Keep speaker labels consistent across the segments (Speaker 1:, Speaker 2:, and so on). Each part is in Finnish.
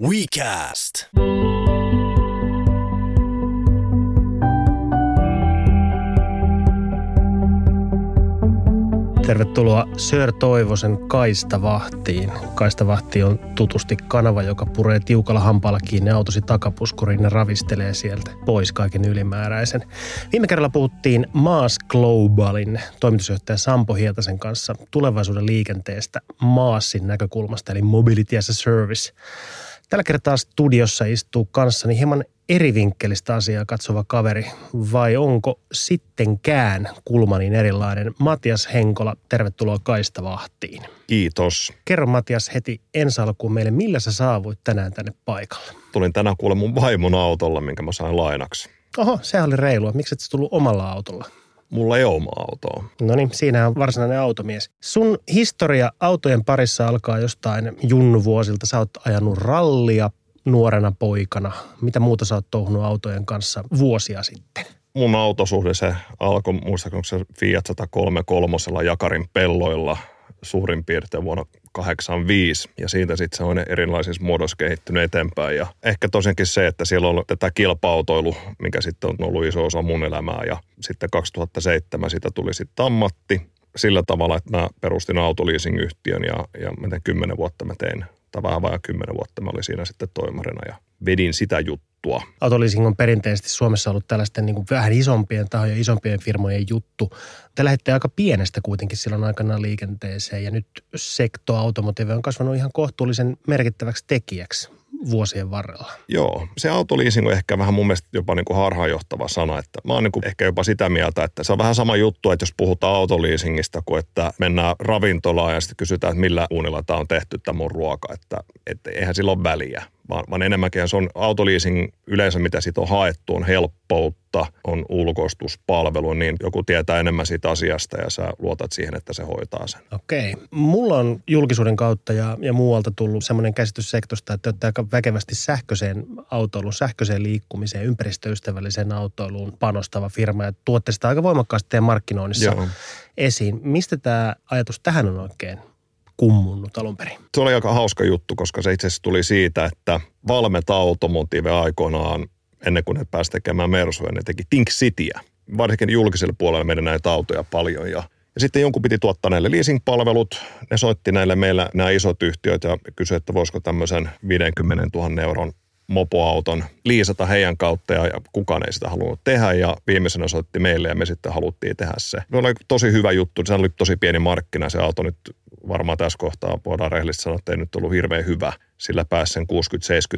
Speaker 1: WeCast. Tervetuloa Sör Toivosen Kaistavahtiin. Kaistavahti on tutusti kanava, joka puree tiukalla hampaalla kiinni autosi takapuskuriin ja ravistelee sieltä pois kaiken ylimääräisen. Viime kerralla puhuttiin Maas Globalin toimitusjohtaja Sampo Hietasen kanssa tulevaisuuden liikenteestä Maasin näkökulmasta, eli Mobility as a Service. Tällä kertaa studiossa istuu kanssani hieman eri vinkkelistä asiaa katsova kaveri vai onko sittenkään kulmanin erilainen? Matias Henkola, tervetuloa Kaistavahtiin.
Speaker 2: Kiitos.
Speaker 1: Kerro Matias heti ensi alkuun meille, millä sä saavuit tänään tänne paikalle?
Speaker 2: Tulin tänään kuule mun vaimon autolla, minkä mä sain lainaksi.
Speaker 1: Oho, se oli reilua. Miksi et sä tullut omalla autolla?
Speaker 2: Mulla ei ole omaa autoa.
Speaker 1: No niin, siinä on varsinainen automies. Sun historia autojen parissa alkaa jostain junnuvuosilta. Sä oot ajanut rallia, nuorena poikana? Mitä muuta sä oot touhunut autojen kanssa vuosia sitten?
Speaker 2: Mun autosuhde se alkoi, muistaakseni se Fiat 103 Jakarin pelloilla suurin piirtein vuonna 85 ja siitä sitten se on erilaisissa muodoissa kehittynyt eteenpäin. Ja ehkä tosiaankin se, että siellä on tätä kilpautoilu, mikä sitten on ollut iso osa mun elämää ja sitten 2007 siitä tuli sitten ammatti sillä tavalla, että mä perustin autoleasing-yhtiön ja, ja mä tein kymmenen vuotta mä tein tai vähän vajaa kymmenen vuotta mä olin siinä sitten toimarina ja vedin sitä juttua.
Speaker 1: Autoleasing on perinteisesti Suomessa ollut tällaisten niin kuin vähän isompien tahojen isompien firmojen juttu. Te lähdette aika pienestä kuitenkin silloin aikanaan liikenteeseen ja nyt sekto automotive on kasvanut ihan kohtuullisen merkittäväksi tekijäksi vuosien varrella.
Speaker 2: Joo, se autoleasing on ehkä vähän mun mielestä jopa niin kuin harhaanjohtava sana. Että mä oon niin kuin ehkä jopa sitä mieltä, että se on vähän sama juttu, että jos puhutaan autoleasingista, kuin että mennään ravintolaan ja sitten kysytään, että millä uunilla tämä on tehty tämä mun ruoka. Että, että eihän sillä ole väliä vaan, vaan enemmänkin se on autoleasing yleensä, mitä siitä on haettu, on helppoutta, on ulkoistuspalvelu, niin joku tietää enemmän siitä asiasta ja sä luotat siihen, että se hoitaa sen.
Speaker 1: Okei. Mulla on julkisuuden kautta ja, ja muualta tullut semmoinen käsitys sektosta, että olette aika väkevästi sähköiseen autoiluun, sähköiseen liikkumiseen, ympäristöystävälliseen autoiluun panostava firma ja tuotte sitä aika voimakkaasti teidän markkinoinnissa Joo. esiin. Mistä tämä ajatus tähän on oikein kummunnut alun perin.
Speaker 2: Se oli aika hauska juttu, koska se itse asiassa tuli siitä, että Valmet Automotive aikoinaan, ennen kuin ne pääsi tekemään Mersuja, ne teki Think Cityä. Varsinkin julkiselle puolelle meidän näitä autoja paljon ja ja sitten jonkun piti tuottaa näille leasing-palvelut. Ne soitti näille meillä nämä isot yhtiöt ja kysyi, että voisiko tämmöisen 50 000 euron mopoauton liisata heidän kautta ja kukaan ei sitä halunnut tehdä ja viimeisenä soitti meille ja me sitten haluttiin tehdä se. Se oli tosi hyvä juttu, se oli tosi pieni markkina, se auto nyt varmaan tässä kohtaa voidaan rehellisesti sanoa, että ei nyt ollut hirveän hyvä sillä pääsi sen 60-70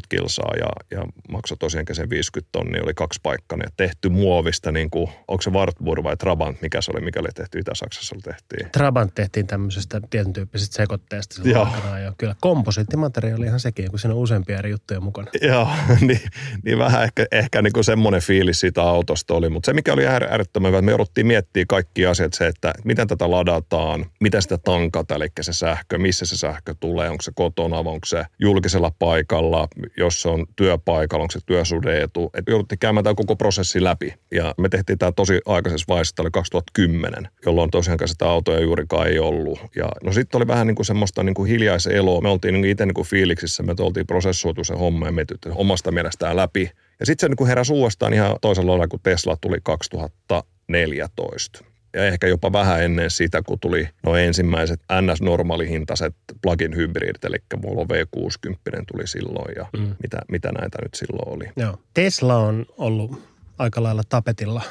Speaker 2: kilsaa ja, ja maksoi tosiaankin sen 50 tonnia, oli kaksi paikkaa ja tehty muovista, niin kuin, onko se Wartburg vai Trabant, mikä se oli, mikä oli tehty Itä-Saksassa tehtiin?
Speaker 1: Trabant tehtiin tämmöisestä tietyn tyyppisestä sekoitteesta silloin aikanaan jo. Kyllä komposiittimateriaali ihan sekin, kun siinä on useampia eri juttuja mukana.
Speaker 2: Joo, niin, niin vähän ehkä, ehkä niin kuin semmoinen fiilis siitä autosta oli, mutta se mikä oli äärettömän hyvä, että me jouduttiin miettimään kaikki asiat, se, että miten tätä ladataan, miten sitä tankata, eli se sähkö, missä se sähkö tulee, onko se kotona, onko se julkisella paikalla, jos se on työpaikalla, onko se työsuhdeetu. Että jouduttiin käymään tämä koko prosessi läpi. Ja me tehtiin tämä tosi aikaisessa vaiheessa, tämä oli 2010, jolloin tosiaan sitä autoja juurikaan ei ollut. Ja no sitten oli vähän niin kuin semmoista niin kuin hiljaisen eloa. Me oltiin niin itse niin kuin fiiliksissä, me oltiin prosessoitu se homma ja me omasta mielestään läpi. Ja sitten se niin kuin heräsi uudestaan ihan toisella lailla, kun Tesla tuli 2014 ja ehkä jopa vähän ennen sitä, kun tuli no ensimmäiset NS-normaalihintaiset plug-in hybridit, eli mulla on V60 tuli silloin ja mm. mitä, mitä näitä nyt silloin oli.
Speaker 1: Joo. Tesla on ollut aika lailla tapetilla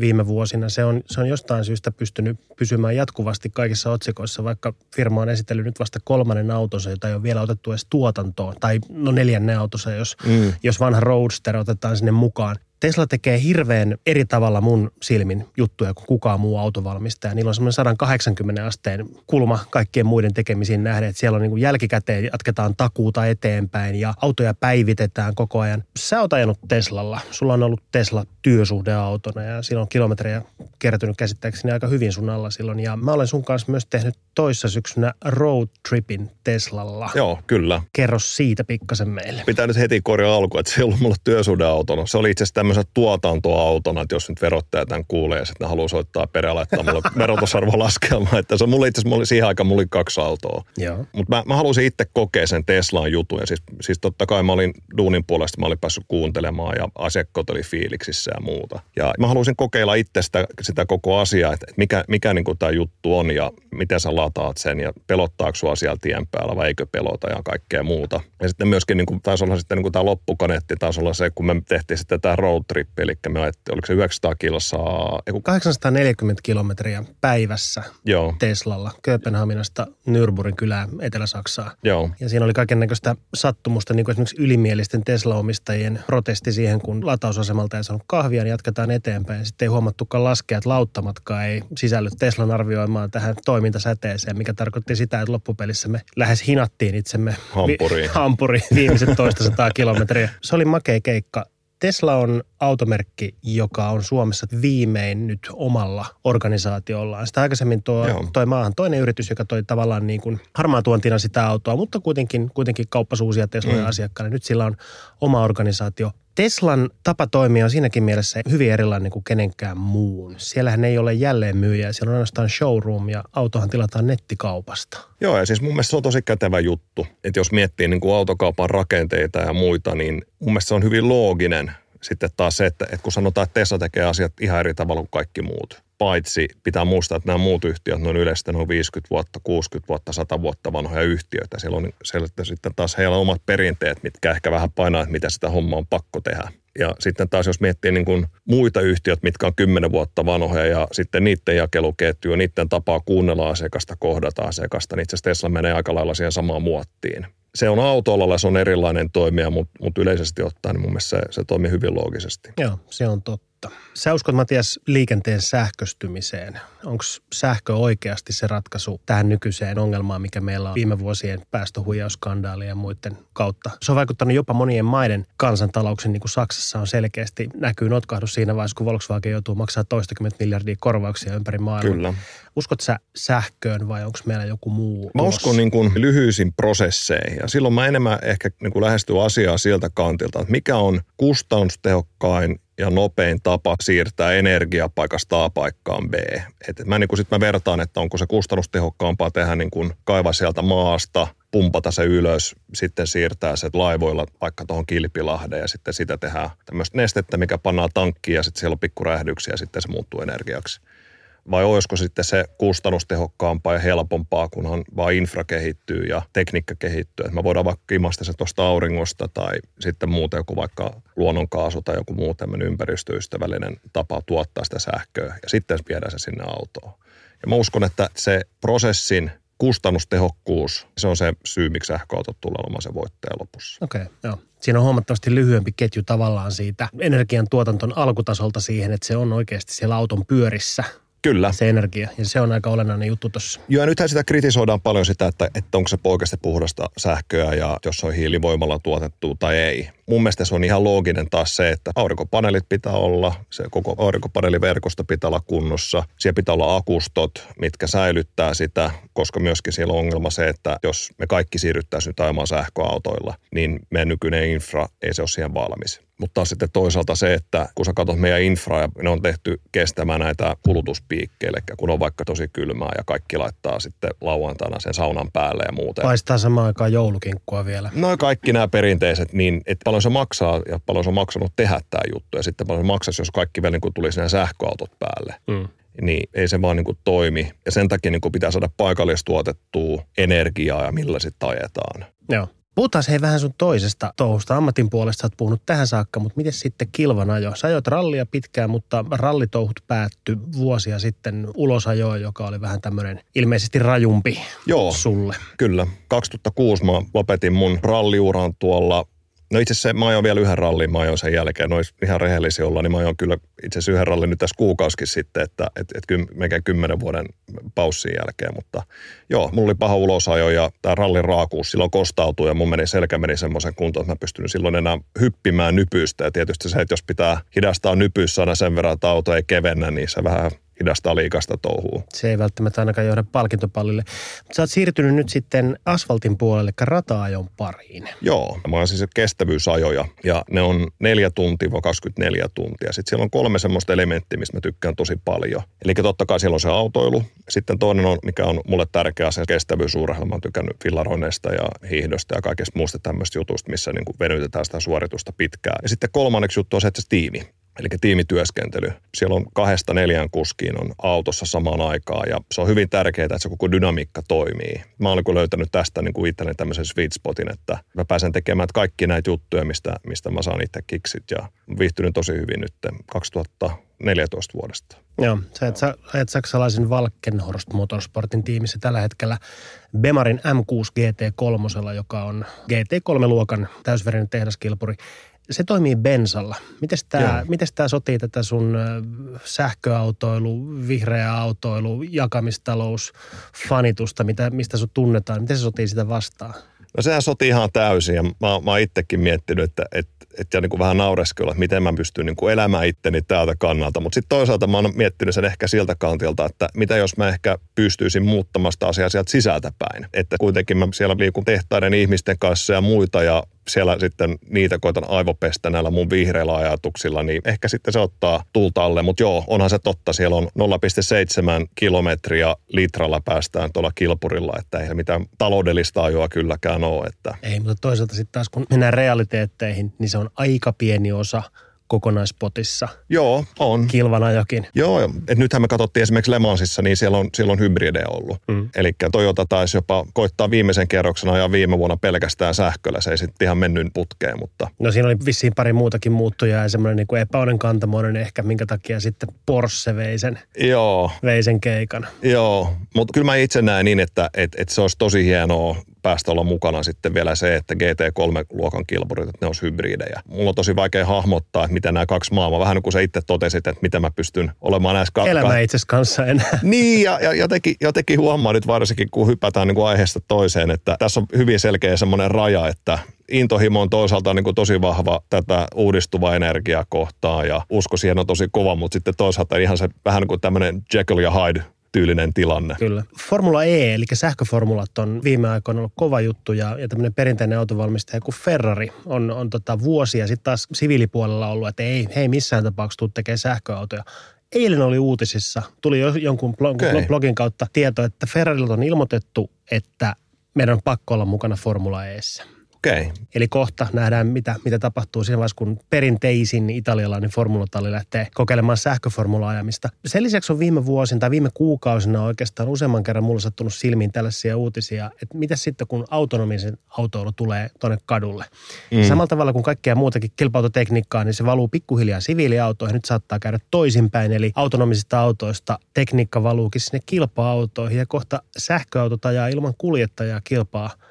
Speaker 1: viime vuosina. Se on, se on jostain syystä pystynyt pysymään jatkuvasti kaikissa otsikoissa, vaikka firma on esitellyt nyt vasta kolmannen autonsa, jota ei ole vielä otettu edes tuotantoon. Tai no neljännen autonsa, jos, mm. jos vanha Roadster otetaan sinne mukaan. Tesla tekee hirveän eri tavalla mun silmin juttuja kuin kukaan muu autovalmistaja. Niillä on semmoinen 180 asteen kulma kaikkien muiden tekemisiin nähden, että siellä on niin jälkikäteen jatketaan takuuta eteenpäin ja autoja päivitetään koko ajan. Sä oot ajanut Teslalla. Sulla on ollut Tesla työsuhdeautona ja silloin kilometrejä kertynyt käsittääkseni aika hyvin sun alla silloin. Ja mä olen sun kanssa myös tehnyt toissa syksynä road tripin Teslalla.
Speaker 2: Joo, kyllä.
Speaker 1: Kerro siitä pikkasen meille.
Speaker 2: Pitää nyt heti korjaa alku, että se ei ollut mulla työsuhdeautona. Se oli itse asiassa tämmöisen tuotantoautona, että jos nyt verottaja tämän kuulee ja sitten haluaa soittaa perään laittaa mulle verotusarvolaskelma, että se mulle itse asiassa siihen aikaan mulla oli kaksi autoa. Mutta mä, mä halusin itse kokea sen Teslaan jutun ja siis, siis totta kai mä olin duunin puolesta, mä olin päässyt kuuntelemaan ja asiakkaat oli fiiliksissä ja muuta. Ja mä halusin kokeilla itse sitä, sitä koko asiaa, että mikä, mikä niin tämä juttu on ja miten sä lataat sen ja pelottaako sua siellä tien päällä vai eikö pelota ja kaikkea muuta. Ja sitten myöskin niin kuin, taisi olla sitten niin kuin tämä loppukaneetti, taisi olla se, kun me tehtiin sitten tämä road trip, eli me ajettiin, oliko se 900 kilsaa?
Speaker 1: 840 kilometriä päivässä Joo. Teslalla Kööpenhaminasta Nürburgrin kylään Etelä-Saksaa.
Speaker 2: Joo.
Speaker 1: Ja siinä oli kaiken näköistä sattumusta, niin kuin esimerkiksi ylimielisten Tesla-omistajien protesti siihen, kun latausasemalta ei saanut kahvia, niin jatketaan eteenpäin. Sitten ei huomattukaan laskea, että lauttamatkaa ei sisälly Teslan arvioimaan tähän toimintasäteeseen, mikä tarkoitti sitä, että loppupelissä me lähes hinattiin itsemme
Speaker 2: hampuriin, vi-
Speaker 1: hampuriin viimeiset toista sataa kilometriä. Se oli makea keikka. Tesla on automerkki, joka on Suomessa viimein nyt omalla organisaatiollaan. Sitä aikaisemmin tuo, toi maahan toinen yritys, joka toi tavallaan niin kuin harmaatuontina sitä autoa, mutta kuitenkin, kuitenkin kauppasi uusia Tesloja mm. asiakkaille. Nyt sillä on oma organisaatio. Teslan tapa toimia on siinäkin mielessä hyvin erilainen kuin kenenkään muun. Siellähän ei ole jälleenmyyjä, siellä on ainoastaan showroom ja autohan tilataan nettikaupasta.
Speaker 2: Joo, ja siis mun mielestä se on tosi kätevä juttu. Että jos miettii niin kuin autokaupan rakenteita ja muita, niin mun mielestä se on hyvin looginen sitten taas se, että, että kun sanotaan, että Tesla tekee asiat ihan eri tavalla kuin kaikki muut. Paitsi pitää muistaa, että nämä muut yhtiöt, ne on yleisesti noin 50 vuotta, 60 vuotta, 100 vuotta vanhoja yhtiöitä. Siellä on siellä sitten taas heillä on omat perinteet, mitkä ehkä vähän painaa, että mitä sitä hommaa on pakko tehdä. Ja sitten taas jos miettii niin kuin muita yhtiöt, mitkä on 10 vuotta vanhoja ja sitten niiden jakeluketju, niiden tapaa kuunnella asiakasta, kohdata asiakasta, niin itse asiassa Tesla menee aika lailla siihen samaan muottiin se on autoalalla, se on erilainen toimija, mutta, mutta yleisesti ottaen niin mun mielestä se, se toimii hyvin loogisesti.
Speaker 1: Joo, se on totta totta. Sä uskot Matias liikenteen sähköstymiseen. Onko sähkö oikeasti se ratkaisu tähän nykyiseen ongelmaan, mikä meillä on viime vuosien päästöhuijauskandaalien ja muiden kautta? Se on vaikuttanut jopa monien maiden kansantalouksiin, niin kuin Saksassa on selkeästi näkyy notkahdus siinä vaiheessa, kun Volkswagen joutuu maksaa toistakymmentä miljardia korvauksia ympäri maailmaa.
Speaker 2: Kyllä.
Speaker 1: Uskot sä sähköön vai onko meillä joku muu?
Speaker 2: Mä uskon niin kuin lyhyisin prosesseihin ja silloin mä enemmän ehkä niin kuin lähestyn asiaa sieltä kantilta, että mikä on kustannustehokkain ja nopein tapa siirtää energiaa paikasta A paikkaan B. Et mä, niin sit mä vertaan, että onko se kustannustehokkaampaa tehdä niin kuin kaivaa sieltä maasta, pumpata se ylös, sitten siirtää se laivoilla vaikka tuohon Kilpilahden ja sitten sitä tehdään tämmöistä nestettä, mikä pannaan tankkiin ja sitten siellä on pikkurähdyksiä ja sitten se muuttuu energiaksi vai olisiko sitten se kustannustehokkaampaa ja helpompaa, kunhan vaan infra kehittyy ja tekniikka kehittyy. Että me voidaan vaikka imasta se tuosta auringosta tai sitten muuta joku vaikka luonnonkaasu tai joku muu tämmöinen ympäristöystävällinen tapa tuottaa sitä sähköä ja sitten viedään se sinne autoon. Ja mä uskon, että se prosessin kustannustehokkuus, se on se syy, miksi sähköautot tulee olemaan se voittaja lopussa.
Speaker 1: Okei, okay, joo. Siinä on huomattavasti lyhyempi ketju tavallaan siitä energiantuotanton alkutasolta siihen, että se on oikeasti siellä auton pyörissä –
Speaker 2: Kyllä.
Speaker 1: Se energia, ja se on aika olennainen juttu tuossa.
Speaker 2: Joo, ja nythän sitä kritisoidaan paljon sitä, että, että onko se oikeasti puhdasta sähköä ja jos se on hiilivoimalla tuotettu tai ei. Mun mielestä se on ihan looginen taas se, että aurinkopaneelit pitää olla, se koko aurinkopaneeliverkosto pitää olla kunnossa. Siellä pitää olla akustot, mitkä säilyttää sitä, koska myöskin siellä on ongelma se, että jos me kaikki siirryttäisiin nyt ajamaan sähköautoilla, niin meidän nykyinen infra ei se ole siihen valmis. Mutta sitten toisaalta se, että kun sä katsot meidän infraa ja ne on tehty kestämään näitä kulutuspiikkeille, kun on vaikka tosi kylmää ja kaikki laittaa sitten lauantaina sen saunan päälle ja muuten.
Speaker 1: Paistaa samaan aikaan joulukinkkua vielä.
Speaker 2: No kaikki nämä perinteiset, niin että paljon se maksaa ja paljon se on maksanut tehdä tämä juttu ja sitten paljon se maksaisi, jos kaikki vielä niin kuin tulisi nämä sähköautot päälle. Mm niin ei se vaan niin kuin toimi. Ja sen takia niin kuin pitää saada paikallistuotettua energiaa ja millä sitten ajetaan.
Speaker 1: Joo. Puhutaan hei vähän sun toisesta touhusta. Ammatin puolesta oot puhunut tähän saakka, mutta miten sitten kilvan ajo? Sä ajoit rallia pitkään, mutta rallitouhut päättyi vuosia sitten ulosajoon, joka oli vähän tämmöinen ilmeisesti rajumpi
Speaker 2: Joo,
Speaker 1: sulle.
Speaker 2: kyllä. 2006 mä lopetin mun ralliuran tuolla No itse asiassa mä ajoin vielä yhden rallin, mä ajoin sen jälkeen, no ihan rehellisiä olla, niin mä ajoin kyllä itse asiassa yhden rallin nyt tässä kuukauskin sitten, että et, et kyllä melkein kymmenen vuoden paussin jälkeen, mutta joo, mulla oli paha ulosajo ja tämä rallin raakuus silloin kostautui ja mun meni selkä meni semmoisen kuntoon, että mä pystyn silloin enää hyppimään nypystä ja tietysti se, että jos pitää hidastaa nypyssä aina sen verran, että auto ei kevennä, niin se vähän hidastaa liikasta touhua.
Speaker 1: Se ei välttämättä ainakaan johda palkintopallille. Mutta sä oot siirtynyt nyt sitten asfaltin puolelle, eli rata-ajon pariin.
Speaker 2: Joo, mä oon siis kestävyysajoja ja ne on 4 tuntia 24 tuntia. Sitten siellä on kolme semmoista elementtiä, mistä mä tykkään tosi paljon. Eli totta kai siellä on se autoilu. Sitten toinen on, mikä on mulle tärkeä se kestävyysurheilu. Mä oon tykännyt fillaroinnista ja hiihdosta ja kaikesta muusta tämmöistä jutusta, missä niin venytetään sitä suoritusta pitkään. Ja sitten kolmanneksi juttu on se, että se tiimi. Eli tiimityöskentely. Siellä on kahdesta neljään kuskiin on autossa samaan aikaan ja se on hyvin tärkeää, että se koko dynamiikka toimii. Mä olen löytänyt tästä niin kuin itselleni tämmöisen sweet spotin, että mä pääsen tekemään kaikki näitä juttuja, mistä, mistä mä saan itse kiksit ja viihtynyt tosi hyvin nyt 2014 vuodesta.
Speaker 1: Joo, sä et, sä et saksalaisen Valkenhorst Motorsportin tiimissä tällä hetkellä Bemarin M6 GT3, joka on GT3-luokan täysverinen tehdaskilpuri se toimii bensalla. Miten tämä, mites tämä sotii tätä sun sähköautoilu, vihreä autoilu, jakamistalous, fanitusta, mitä, mistä sun tunnetaan? Miten se sotii sitä vastaan?
Speaker 2: No sehän sotii ihan täysin ja mä, mä oon itsekin miettinyt, että, että, että ja niin kuin vähän naureskella, että miten mä pystyn niin kuin elämään itteni täältä kannalta. Mutta sitten toisaalta mä oon miettinyt sen ehkä siltä kantilta, että mitä jos mä ehkä pystyisin muuttamasta asiaa sieltä sisältä päin. Että kuitenkin mä siellä liikun tehtaiden ihmisten kanssa ja muita ja siellä sitten niitä koitan aivopestä näillä mun vihreillä ajatuksilla, niin ehkä sitten se ottaa tulta alle. Mutta joo, onhan se totta. Siellä on 0,7 kilometriä litralla päästään tuolla kilpurilla, että ei mitään taloudellista ajoa kylläkään ole. Että.
Speaker 1: Ei, mutta toisaalta sitten taas kun mennään realiteetteihin, niin se on aika pieni osa kokonaispotissa.
Speaker 2: Joo, on.
Speaker 1: Kilvana jokin.
Speaker 2: Joo, et nythän me katsottiin esimerkiksi Le Mansissa, niin siellä on, siellä on hybridejä ollut. Mm. Eli Toyota taisi jopa koittaa viimeisen kerroksen ja viime vuonna pelkästään sähköllä. Se ei sitten ihan mennyt putkeen, mutta...
Speaker 1: No siinä oli vissiin pari muutakin muuttujaa ja semmoinen niin epäonen kantamoinen ehkä, minkä takia sitten Porsche vei sen,
Speaker 2: Joo.
Speaker 1: vei sen keikan.
Speaker 2: Joo, mutta kyllä mä itse näen niin, että et, et se olisi tosi hienoa päästä olla mukana sitten vielä se, että GT3-luokan kilpurit, että ne olisi hybridejä. Mulla on tosi vaikea hahmottaa, että miten nämä kaksi maailmaa, vähän niin kuin sä itse totesit, että miten mä pystyn olemaan näissä
Speaker 1: kaksi. Elämä itse kanssa enää.
Speaker 2: Niin, ja, ja jotenkin, jotenkin huomaa nyt varsinkin, kun hypätään niin kuin aiheesta toiseen, että tässä on hyvin selkeä semmoinen raja, että intohimo on toisaalta niin kuin tosi vahva tätä uudistuvaa energiaa kohtaan ja usko siihen on tosi kova, mutta sitten toisaalta ihan se vähän niin kuin tämmöinen Jekyll ja Hyde tyylinen tilanne.
Speaker 1: Kyllä. Formula E, eli sähköformulat on viime aikoina ollut kova juttu ja, ja tämmöinen perinteinen autovalmistaja kuin Ferrari on, on tota vuosia sitten taas siviilipuolella ollut, että ei, hei missään tapauksessa tule tekemään sähköautoja. Eilen oli uutisissa, tuli jo jonkun okay. blogin kautta tieto, että Ferrarilta on ilmoitettu, että meidän on pakko olla mukana Formula Eessä.
Speaker 2: Okay.
Speaker 1: Eli kohta nähdään, mitä, mitä tapahtuu siinä vaiheessa, kun perinteisin italialainen formulatalli lähtee kokeilemaan sähköformula-ajamista. Sen lisäksi on viime vuosina tai viime kuukausina oikeastaan useamman kerran mulla sattunut silmiin tällaisia uutisia, että mitä sitten, kun autonomisen autoilu tulee tuonne kadulle. Mm. Samalla tavalla kuin kaikkea muutakin kilpautotekniikkaa, niin se valuu pikkuhiljaa siviiliautoihin. Nyt saattaa käydä toisinpäin, eli autonomisista autoista tekniikka valuukin sinne kilpa-autoihin ja kohta sähköautot ajaa ilman kuljettajaa kilpaa –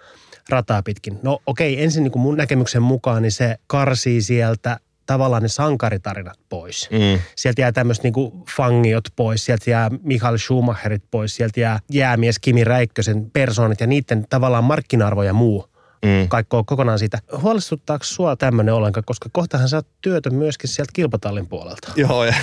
Speaker 1: rataa pitkin. No okei, okay, ensin niin kuin mun näkemyksen mukaan niin se karsii sieltä tavallaan ne sankaritarinat pois. Mm. Sieltä jää tämmöiset niinku fangiot pois, sieltä jää Michael Schumacherit pois, sieltä jää jäämies Kimi Räikkösen persoonit ja niiden tavallaan markkina-arvo ja muu mm. kaikkoa kokonaan siitä. Huolestuttaako sua tämmöinen ollenkaan, koska kohtahan sä oot työtön myöskin sieltä kilpatallin puolelta.
Speaker 2: Joo, ja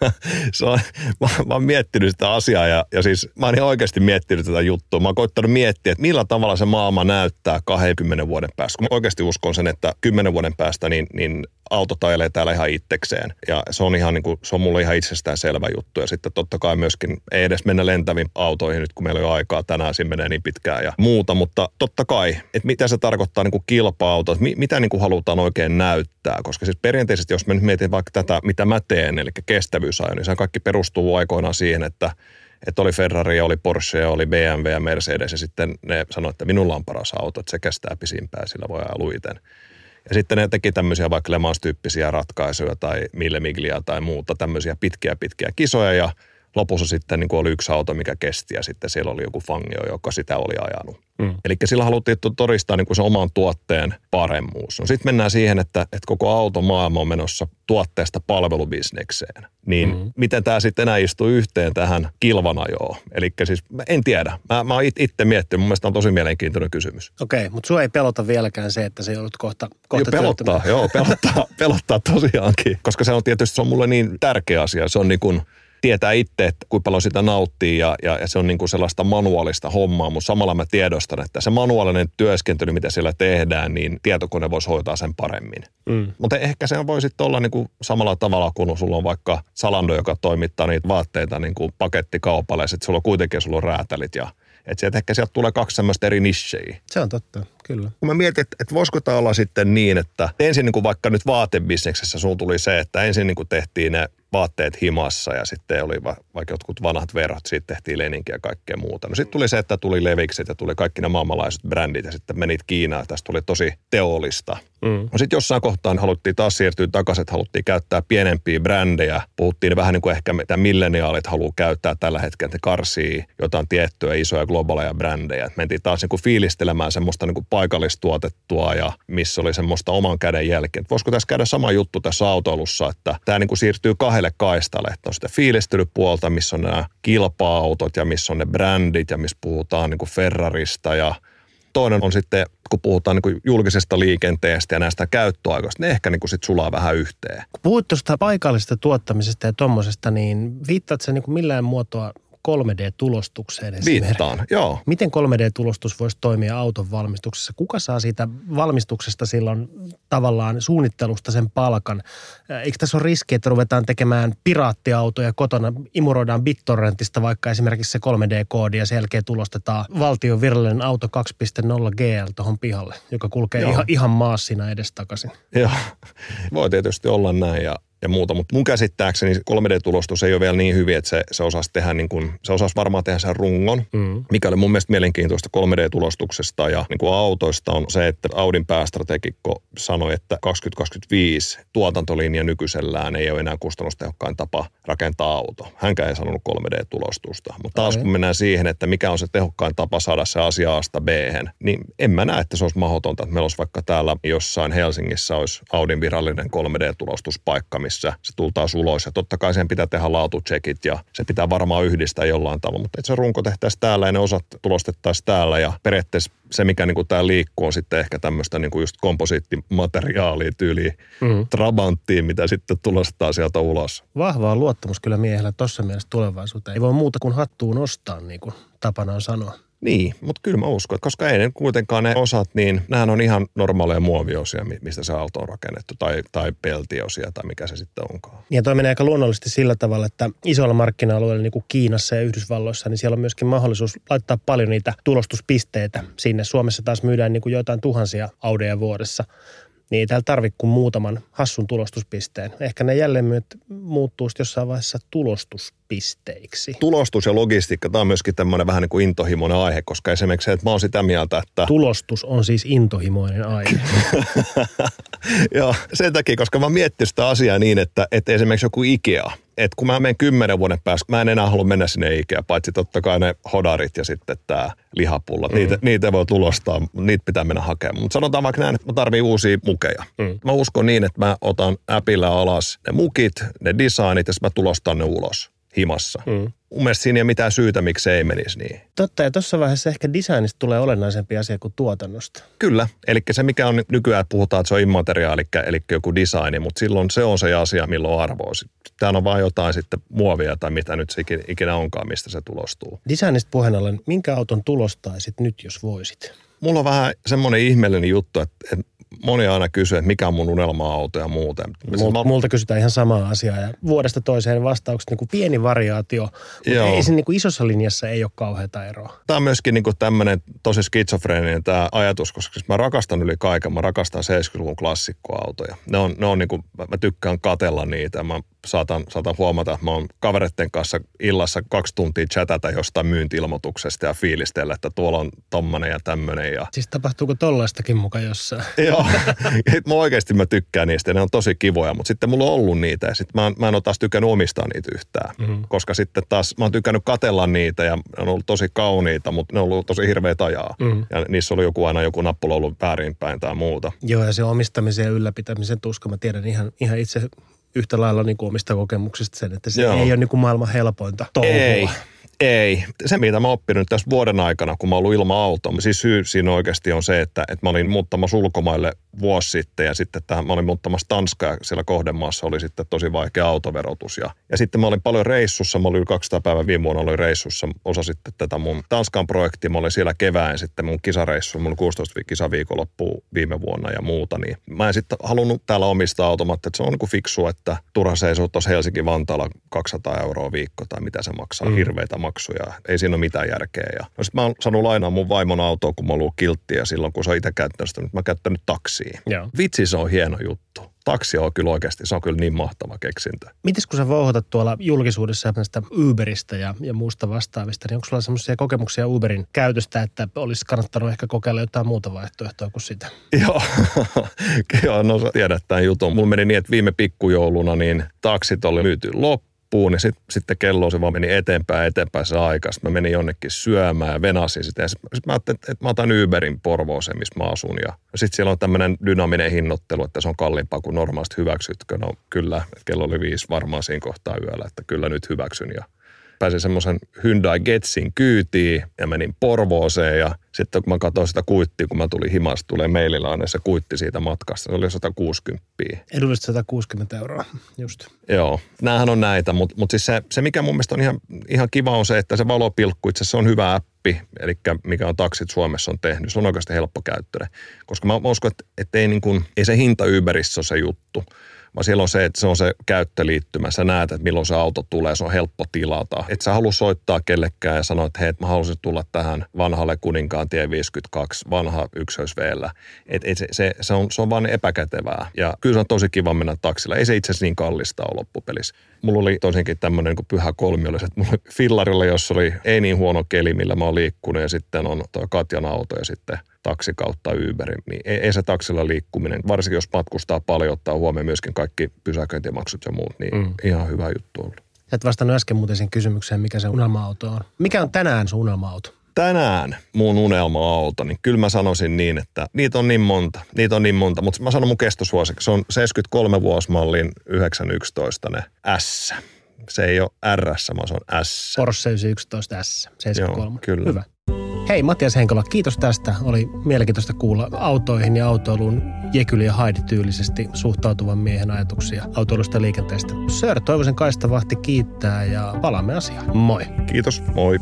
Speaker 2: se on, mä, mä oon miettinyt sitä asiaa ja, ja siis mä oon ihan oikeasti miettinyt tätä juttua. Mä oon koittanut miettiä, että millä tavalla se maailma näyttää 20 vuoden päästä. Kun mä oikeasti uskon sen, että 10 vuoden päästä niin, niin auto ajelee täällä ihan itsekseen. Ja se on, ihan niin kuin, se on mulle ihan itsestään selvä juttu. Ja sitten totta kai myöskin ei edes mennä lentäviin autoihin nyt, kun meillä on aikaa tänään, siinä menee niin pitkään ja muuta. Mutta totta kai, että mitä se tarkoittaa niin kuin kilpa-auto, että mitä niin kuin halutaan oikein näyttää. Koska siis perinteisesti, jos mä nyt mietin vaikka tätä, mitä mä teen, eli kestävyysajo, niin se kaikki perustuu aikoinaan siihen, että että oli Ferrari, oli Porsche, oli BMW ja Mercedes ja sitten ne sanoivat, että minulla on paras auto, että se kestää pisimpää, sillä voi ajaa luiten. Ja sitten ne teki tämmöisiä vaikka Lemans-tyyppisiä ratkaisuja tai Mille Miglia tai muuta, tämmöisiä pitkiä pitkiä kisoja ja lopussa sitten niin kuin oli yksi auto, mikä kesti ja sitten siellä oli joku fangio, joka sitä oli ajanut. Mm. Eli sillä haluttiin todistaa niin kuin se oman tuotteen paremmuus. No sitten mennään siihen, että, että koko automaailma on menossa tuotteesta palvelubisnekseen. Niin mm. miten tämä sitten enää istuu yhteen tähän kilvanajoon? Eli siis en tiedä. Mä, mä oon itse miettinyt. Mun mielestä on tosi mielenkiintoinen kysymys.
Speaker 1: Okei, okay, mutta sua ei pelota vieläkään se, että se joudut kohta, kohta
Speaker 2: joo, pelottaa, joo, pelottaa, pelottaa tosiaankin. Koska se on tietysti se on mulle niin tärkeä asia. Se on niin kuin – tietää itse, että kuinka paljon sitä nauttii ja, ja, ja se on niin kuin sellaista manuaalista hommaa, mutta samalla mä tiedostan, että se manuaalinen työskentely, mitä siellä tehdään, niin tietokone voisi hoitaa sen paremmin. Mm. Mutta ehkä se voi sitten olla niin kuin samalla tavalla, kun sulla on vaikka Salando, joka toimittaa niitä vaatteita niin kuin pakettikaupalle, ja sitten sulla on kuitenkin sulla on räätälit ja että sieltä ehkä sieltä tulee kaksi semmoista eri nissejä.
Speaker 1: Se on totta, kyllä.
Speaker 2: Kun mä mietin, että, että voisiko tämä olla sitten niin, että ensin niin kuin vaikka nyt vaatebisneksessä sun tuli se, että ensin niin kuin tehtiin ne vaatteet himassa ja sitten oli va, vaikka jotkut vanhat verhot, siitä tehtiin leninkiä ja kaikkea muuta. No sitten tuli se, että tuli levikset ja tuli kaikki ne maailmanlaiset brändit ja sitten menit Kiinaan. Tästä tuli tosi teollista. Mm. No sitten jossain kohtaan haluttiin taas siirtyä takaisin, että haluttiin käyttää pienempiä brändejä. Puhuttiin vähän niin kuin ehkä mitä milleniaalit haluaa käyttää tällä hetkellä, että karsii jotain tiettyjä isoja globaaleja brändejä. Et mentiin taas niin kuin fiilistelemään semmoista niin kuin paikallistuotettua ja missä oli semmoista oman käden jälkeen. voisiko tässä käydä sama juttu tässä autoilussa, että tämä niin kuin siirtyy kahdelle kaistalle. Että on sitä fiilistelypuolta, missä on nämä kilpa-autot ja missä on ne brändit ja missä puhutaan niin kuin Ferrarista ja toinen on sitten, kun puhutaan niin julkisesta liikenteestä ja näistä käyttöaikoista, ne ehkä niin kuin sit sulaa vähän yhteen.
Speaker 1: Kun puhut tuosta paikallisesta tuottamisesta ja tuommoisesta, niin viittaat se niin millään muotoa 3D-tulostukseen esimerkiksi.
Speaker 2: Viittaan, joo.
Speaker 1: Miten 3D-tulostus voisi toimia auton valmistuksessa? Kuka saa siitä valmistuksesta silloin tavallaan suunnittelusta sen palkan? Eikö tässä ole riski, että ruvetaan tekemään piraattiautoja kotona, imuroidaan BitTorrentista vaikka esimerkiksi se 3D-koodi ja sen jälkeen tulostetaan valtion virallinen auto 2.0 GL tuohon pihalle, joka kulkee ihan, ihan maassina edestakaisin.
Speaker 2: Joo, voi tietysti olla näin ja ja muuta, mutta mun käsittääkseni 3D-tulostus ei ole vielä niin hyvin, että se, se osasi tehdä niin kuin, se osasi varmaan tehdä sen rungon, mm. mikä oli mun mielestä mielenkiintoista 3D-tulostuksesta ja niin kuin autoista on se, että Audin päästrategikko sanoi, että 2025 tuotantolinja nykyisellään ei ole enää kustannustehokkain tapa rakentaa auto. Hänkään ei sanonut 3D-tulostusta, mutta taas kun mennään siihen, että mikä on se tehokkain tapa saada se asia A-sta b niin en mä näe, että se olisi mahdotonta, että meillä olisi vaikka täällä jossain Helsingissä olisi Audin virallinen 3D-tulostuspaikka, missä se tultaa ulos. Ja totta kai sen pitää tehdä laatutsekit ja se pitää varmaan yhdistää jollain tavalla. Mutta se runko tehtäisiin täällä ja ne osat tulostettaisiin täällä. Ja periaatteessa se, mikä niin täällä liikkuu, on sitten ehkä tämmöistä niin kuin just komposiittimateriaalia tyyliin mm. Trabanttiin, mitä sitten tulostetaan sieltä ulos.
Speaker 1: Vahvaa luottamus kyllä miehellä tuossa mielessä tulevaisuuteen. Ei voi muuta kuin hattuun nostaa, niin kuin tapana on sanoa.
Speaker 2: Niin, mutta kyllä mä uskon, että koska ei ne kuitenkaan ne osat, niin nämä on ihan normaaleja muoviosia, mistä se auto on rakennettu, tai, tai peltiosia tai mikä se sitten onkaan.
Speaker 1: Ja toi menee aika luonnollisesti sillä tavalla, että isoilla markkina-alueilla, niin kuin Kiinassa ja Yhdysvalloissa, niin siellä on myöskin mahdollisuus laittaa paljon niitä tulostuspisteitä sinne. Suomessa taas myydään niin kuin joitain tuhansia Audeja vuodessa niin ei täällä tarvitse kuin muutaman hassun tulostuspisteen. Ehkä ne jälleen myöt muuttuu jossain vaiheessa tulostuspisteiksi.
Speaker 2: Tulostus ja logistiikka, tämä on myöskin tämmöinen vähän niin kuin intohimoinen aihe, koska esimerkiksi se, että mä oon sitä mieltä, että...
Speaker 1: Tulostus on siis intohimoinen aihe.
Speaker 2: Joo, sen takia, koska mä miettinyt sitä asiaa niin, että, että esimerkiksi joku Ikea, että kun mä menen kymmenen vuoden päästä, mä en enää halua mennä sinne Ikea, paitsi totta kai ne hodarit ja sitten tämä lihapulla. Mm. Niitä, niitä voi tulostaa, niitä pitää mennä hakemaan. Mutta sanotaan vaikka näin, että mä tarvii uusia mukeja. Mm. Mä uskon niin, että mä otan äpillä alas ne mukit, ne designit ja mä tulostan ne ulos himassa. Mm. Mun mielestä siinä ei ole mitään syytä, miksi se ei menisi niin.
Speaker 1: Totta, ja tuossa vaiheessa ehkä designista tulee olennaisempi asia kuin tuotannosta.
Speaker 2: Kyllä, eli se mikä on nykyään, puhutaan, että se on immateriaali, eli, joku designi, mutta silloin se on se asia, milloin arvoa. Tämä on vain jotain sitten muovia tai mitä nyt se ikinä onkaan, mistä se tulostuu.
Speaker 1: Designista puheen ollen, minkä auton tulostaisit nyt, jos voisit?
Speaker 2: Mulla on vähän semmoinen ihmeellinen juttu, että, että moni aina kysyy, että mikä on mun unelma-auto ja muuten.
Speaker 1: Mul, multa kysytään ihan samaa asiaa ja vuodesta toiseen vastaukset niin kuin pieni variaatio, mutta Joo. ei, niin kuin isossa linjassa ei ole kauheata eroa.
Speaker 2: Tämä on myöskin niin tämmöinen tosi skitsofreeninen tämä ajatus, koska siis mä rakastan yli kaiken, mä rakastan 70-luvun klassikkoautoja. Ne on, ne on niin kuin, mä tykkään katella niitä, mä saatan, saatan huomata, että mä oon kavereiden kanssa illassa kaksi tuntia chatata jostain myyntilmoituksesta ja fiilistellä, että tuolla on tommonen ja tämmönen. Ja...
Speaker 1: Siis tapahtuuko tollaistakin mukaan jossain?
Speaker 2: Joo, mä oikeasti mä tykkään niistä ne on tosi kivoja, mutta sitten mulla on ollut niitä ja sitten mä, mä en ole taas tykännyt omistaa niitä yhtään, mm-hmm. koska sitten taas mä oon tykännyt katella niitä ja ne on ollut tosi kauniita, mutta ne on ollut tosi hirveä ajaa. Mm-hmm. Ja niissä oli joku aina joku nappula ollut väärinpäin tai muuta.
Speaker 1: Joo ja se omistamisen ja ylläpitämisen tuska, mä tiedän ihan, ihan itse yhtä lailla niin kuin omista kokemuksista sen, että se Joo. ei ole niin kuin maailman helpointa touhua.
Speaker 2: Ei. Ei. Se, mitä mä oon oppinut tässä vuoden aikana, kun mä oon ollut ilman autoa, siis syy siinä oikeasti on se, että, että mä olin muuttamassa ulkomaille vuosi sitten ja sitten tähän, mä olin muuttamassa Tanskaa ja siellä kohdemaassa oli sitten tosi vaikea autoverotus. Ja, ja sitten mä olin paljon reissussa, mä olin yli 200 päivää viime vuonna olin reissussa, osa sitten tätä mun Tanskan projektia, mä olin siellä kevään sitten mun kisareissu, mun 16 kisaviikonloppu viime vuonna ja muuta, niin mä en sitten halunnut täällä omistaa automatta, että se on niin kuin fiksu, että turha seisoo tuossa Helsinki-Vantaalla 200 euroa viikko tai mitä se maksaa, mm. hirveitä maksuja, ei siinä ole mitään järkeä. Ja, no sitten mä oon saanut lainaa mun vaimon autoa, kun mä oon ollut kilttiä silloin, kun se on itse käyttänyt sitä, mä oon käyttänyt taksia. Joo. Vitsi, se on hieno juttu taksi on kyllä oikeasti, se on kyllä niin mahtava keksintö.
Speaker 1: Mites kun sä vouhotat tuolla julkisuudessa näistä Uberista ja, ja muusta vastaavista, niin onko sulla sellaisia kokemuksia Uberin käytöstä, että olisi kannattanut ehkä kokeilla jotain muuta vaihtoehtoa kuin sitä?
Speaker 2: Joo, Joo no sä tiedät tämän jutun. Mulla meni niin, että viime pikkujouluna niin taksit oli myyty loppuun loppuun, niin sit, sitten kello se vaan meni eteenpäin eteenpäin se aika. Sitten mä menin jonnekin syömään ja venasin sitä. Sitten sit mä ajattelin, että, että mä otan Uberin Porvooseen, missä mä asun. Ja sitten siellä on tämmöinen dynaaminen hinnoittelu, että se on kalliimpaa kuin normaalisti hyväksytkö. No kyllä, kello oli viisi varmaan siinä kohtaa yöllä, että kyllä nyt hyväksyn. Ja pääsin semmoisen Hyundai Getsin kyytiin ja menin Porvooseen ja sitten kun mä katsoin sitä kuittia, kun mä tulin himasta, tulee maililla aina se kuitti siitä matkasta. Se oli 160.
Speaker 1: Edullisesti 160 euroa, just.
Speaker 2: Joo, näähän on näitä, mutta, mutta siis se, se, mikä mun mielestä on ihan, ihan kiva on se, että se valopilkku, itse se on hyvä appi, eli mikä on taksit Suomessa on tehnyt. Se on oikeasti helppo käyttöä, koska mä uskon, että, että ei, niin kuin, ei se hinta Uberissä ole se juttu vaan siellä on se, että se on se käyttöliittymä. Sä näet, että milloin se auto tulee, se on helppo tilata. Et sä halua soittaa kellekään ja sanoa, että hei, mä haluaisin tulla tähän vanhalle kuninkaan tie 52, vanha ykkösveellä. Et, et se, se, se, on, se on vaan epäkätevää. Ja kyllä se on tosi kiva mennä taksilla. Ei se itse asiassa niin kallista ole loppupelissä. Mulla oli tosinkin tämmöinen niin pyhä kolmi, oli, että mulla oli fillarilla, jossa oli ei niin huono keli, millä mä oon liikkunut, ja sitten on tuo Katjan auto ja sitten taksi kautta Uber, niin ei, ei se taksilla liikkuminen, varsinkin jos matkustaa paljon, ottaa huomioon myöskin kaikki pysäköintimaksut ja muut, niin mm. ihan hyvä juttu ollut.
Speaker 1: Et vastannut äsken muuten sen kysymykseen, mikä se unelma-auto on. Mikä on tänään sun unelma-auto?
Speaker 2: tänään mun unelma-auto, niin kyllä mä sanoisin niin, että niitä on niin monta, niitä on niin monta, mutta mä sanon mun kestosuosiksi, se on 73 vuosmallin 911 ne S. Se ei ole RS, vaan se on S.
Speaker 1: Porsche 911 S, 73.
Speaker 2: Joo, kyllä.
Speaker 1: Hyvä. Hei Matias Henkola, kiitos tästä. Oli mielenkiintoista kuulla autoihin ja autoiluun Jekyli ja Haidi tyylisesti suhtautuvan miehen ajatuksia autoilusta ja liikenteestä. Sir Toivosen Kaistavahti kiittää ja palaamme asiaan. Moi.
Speaker 2: Kiitos, moi.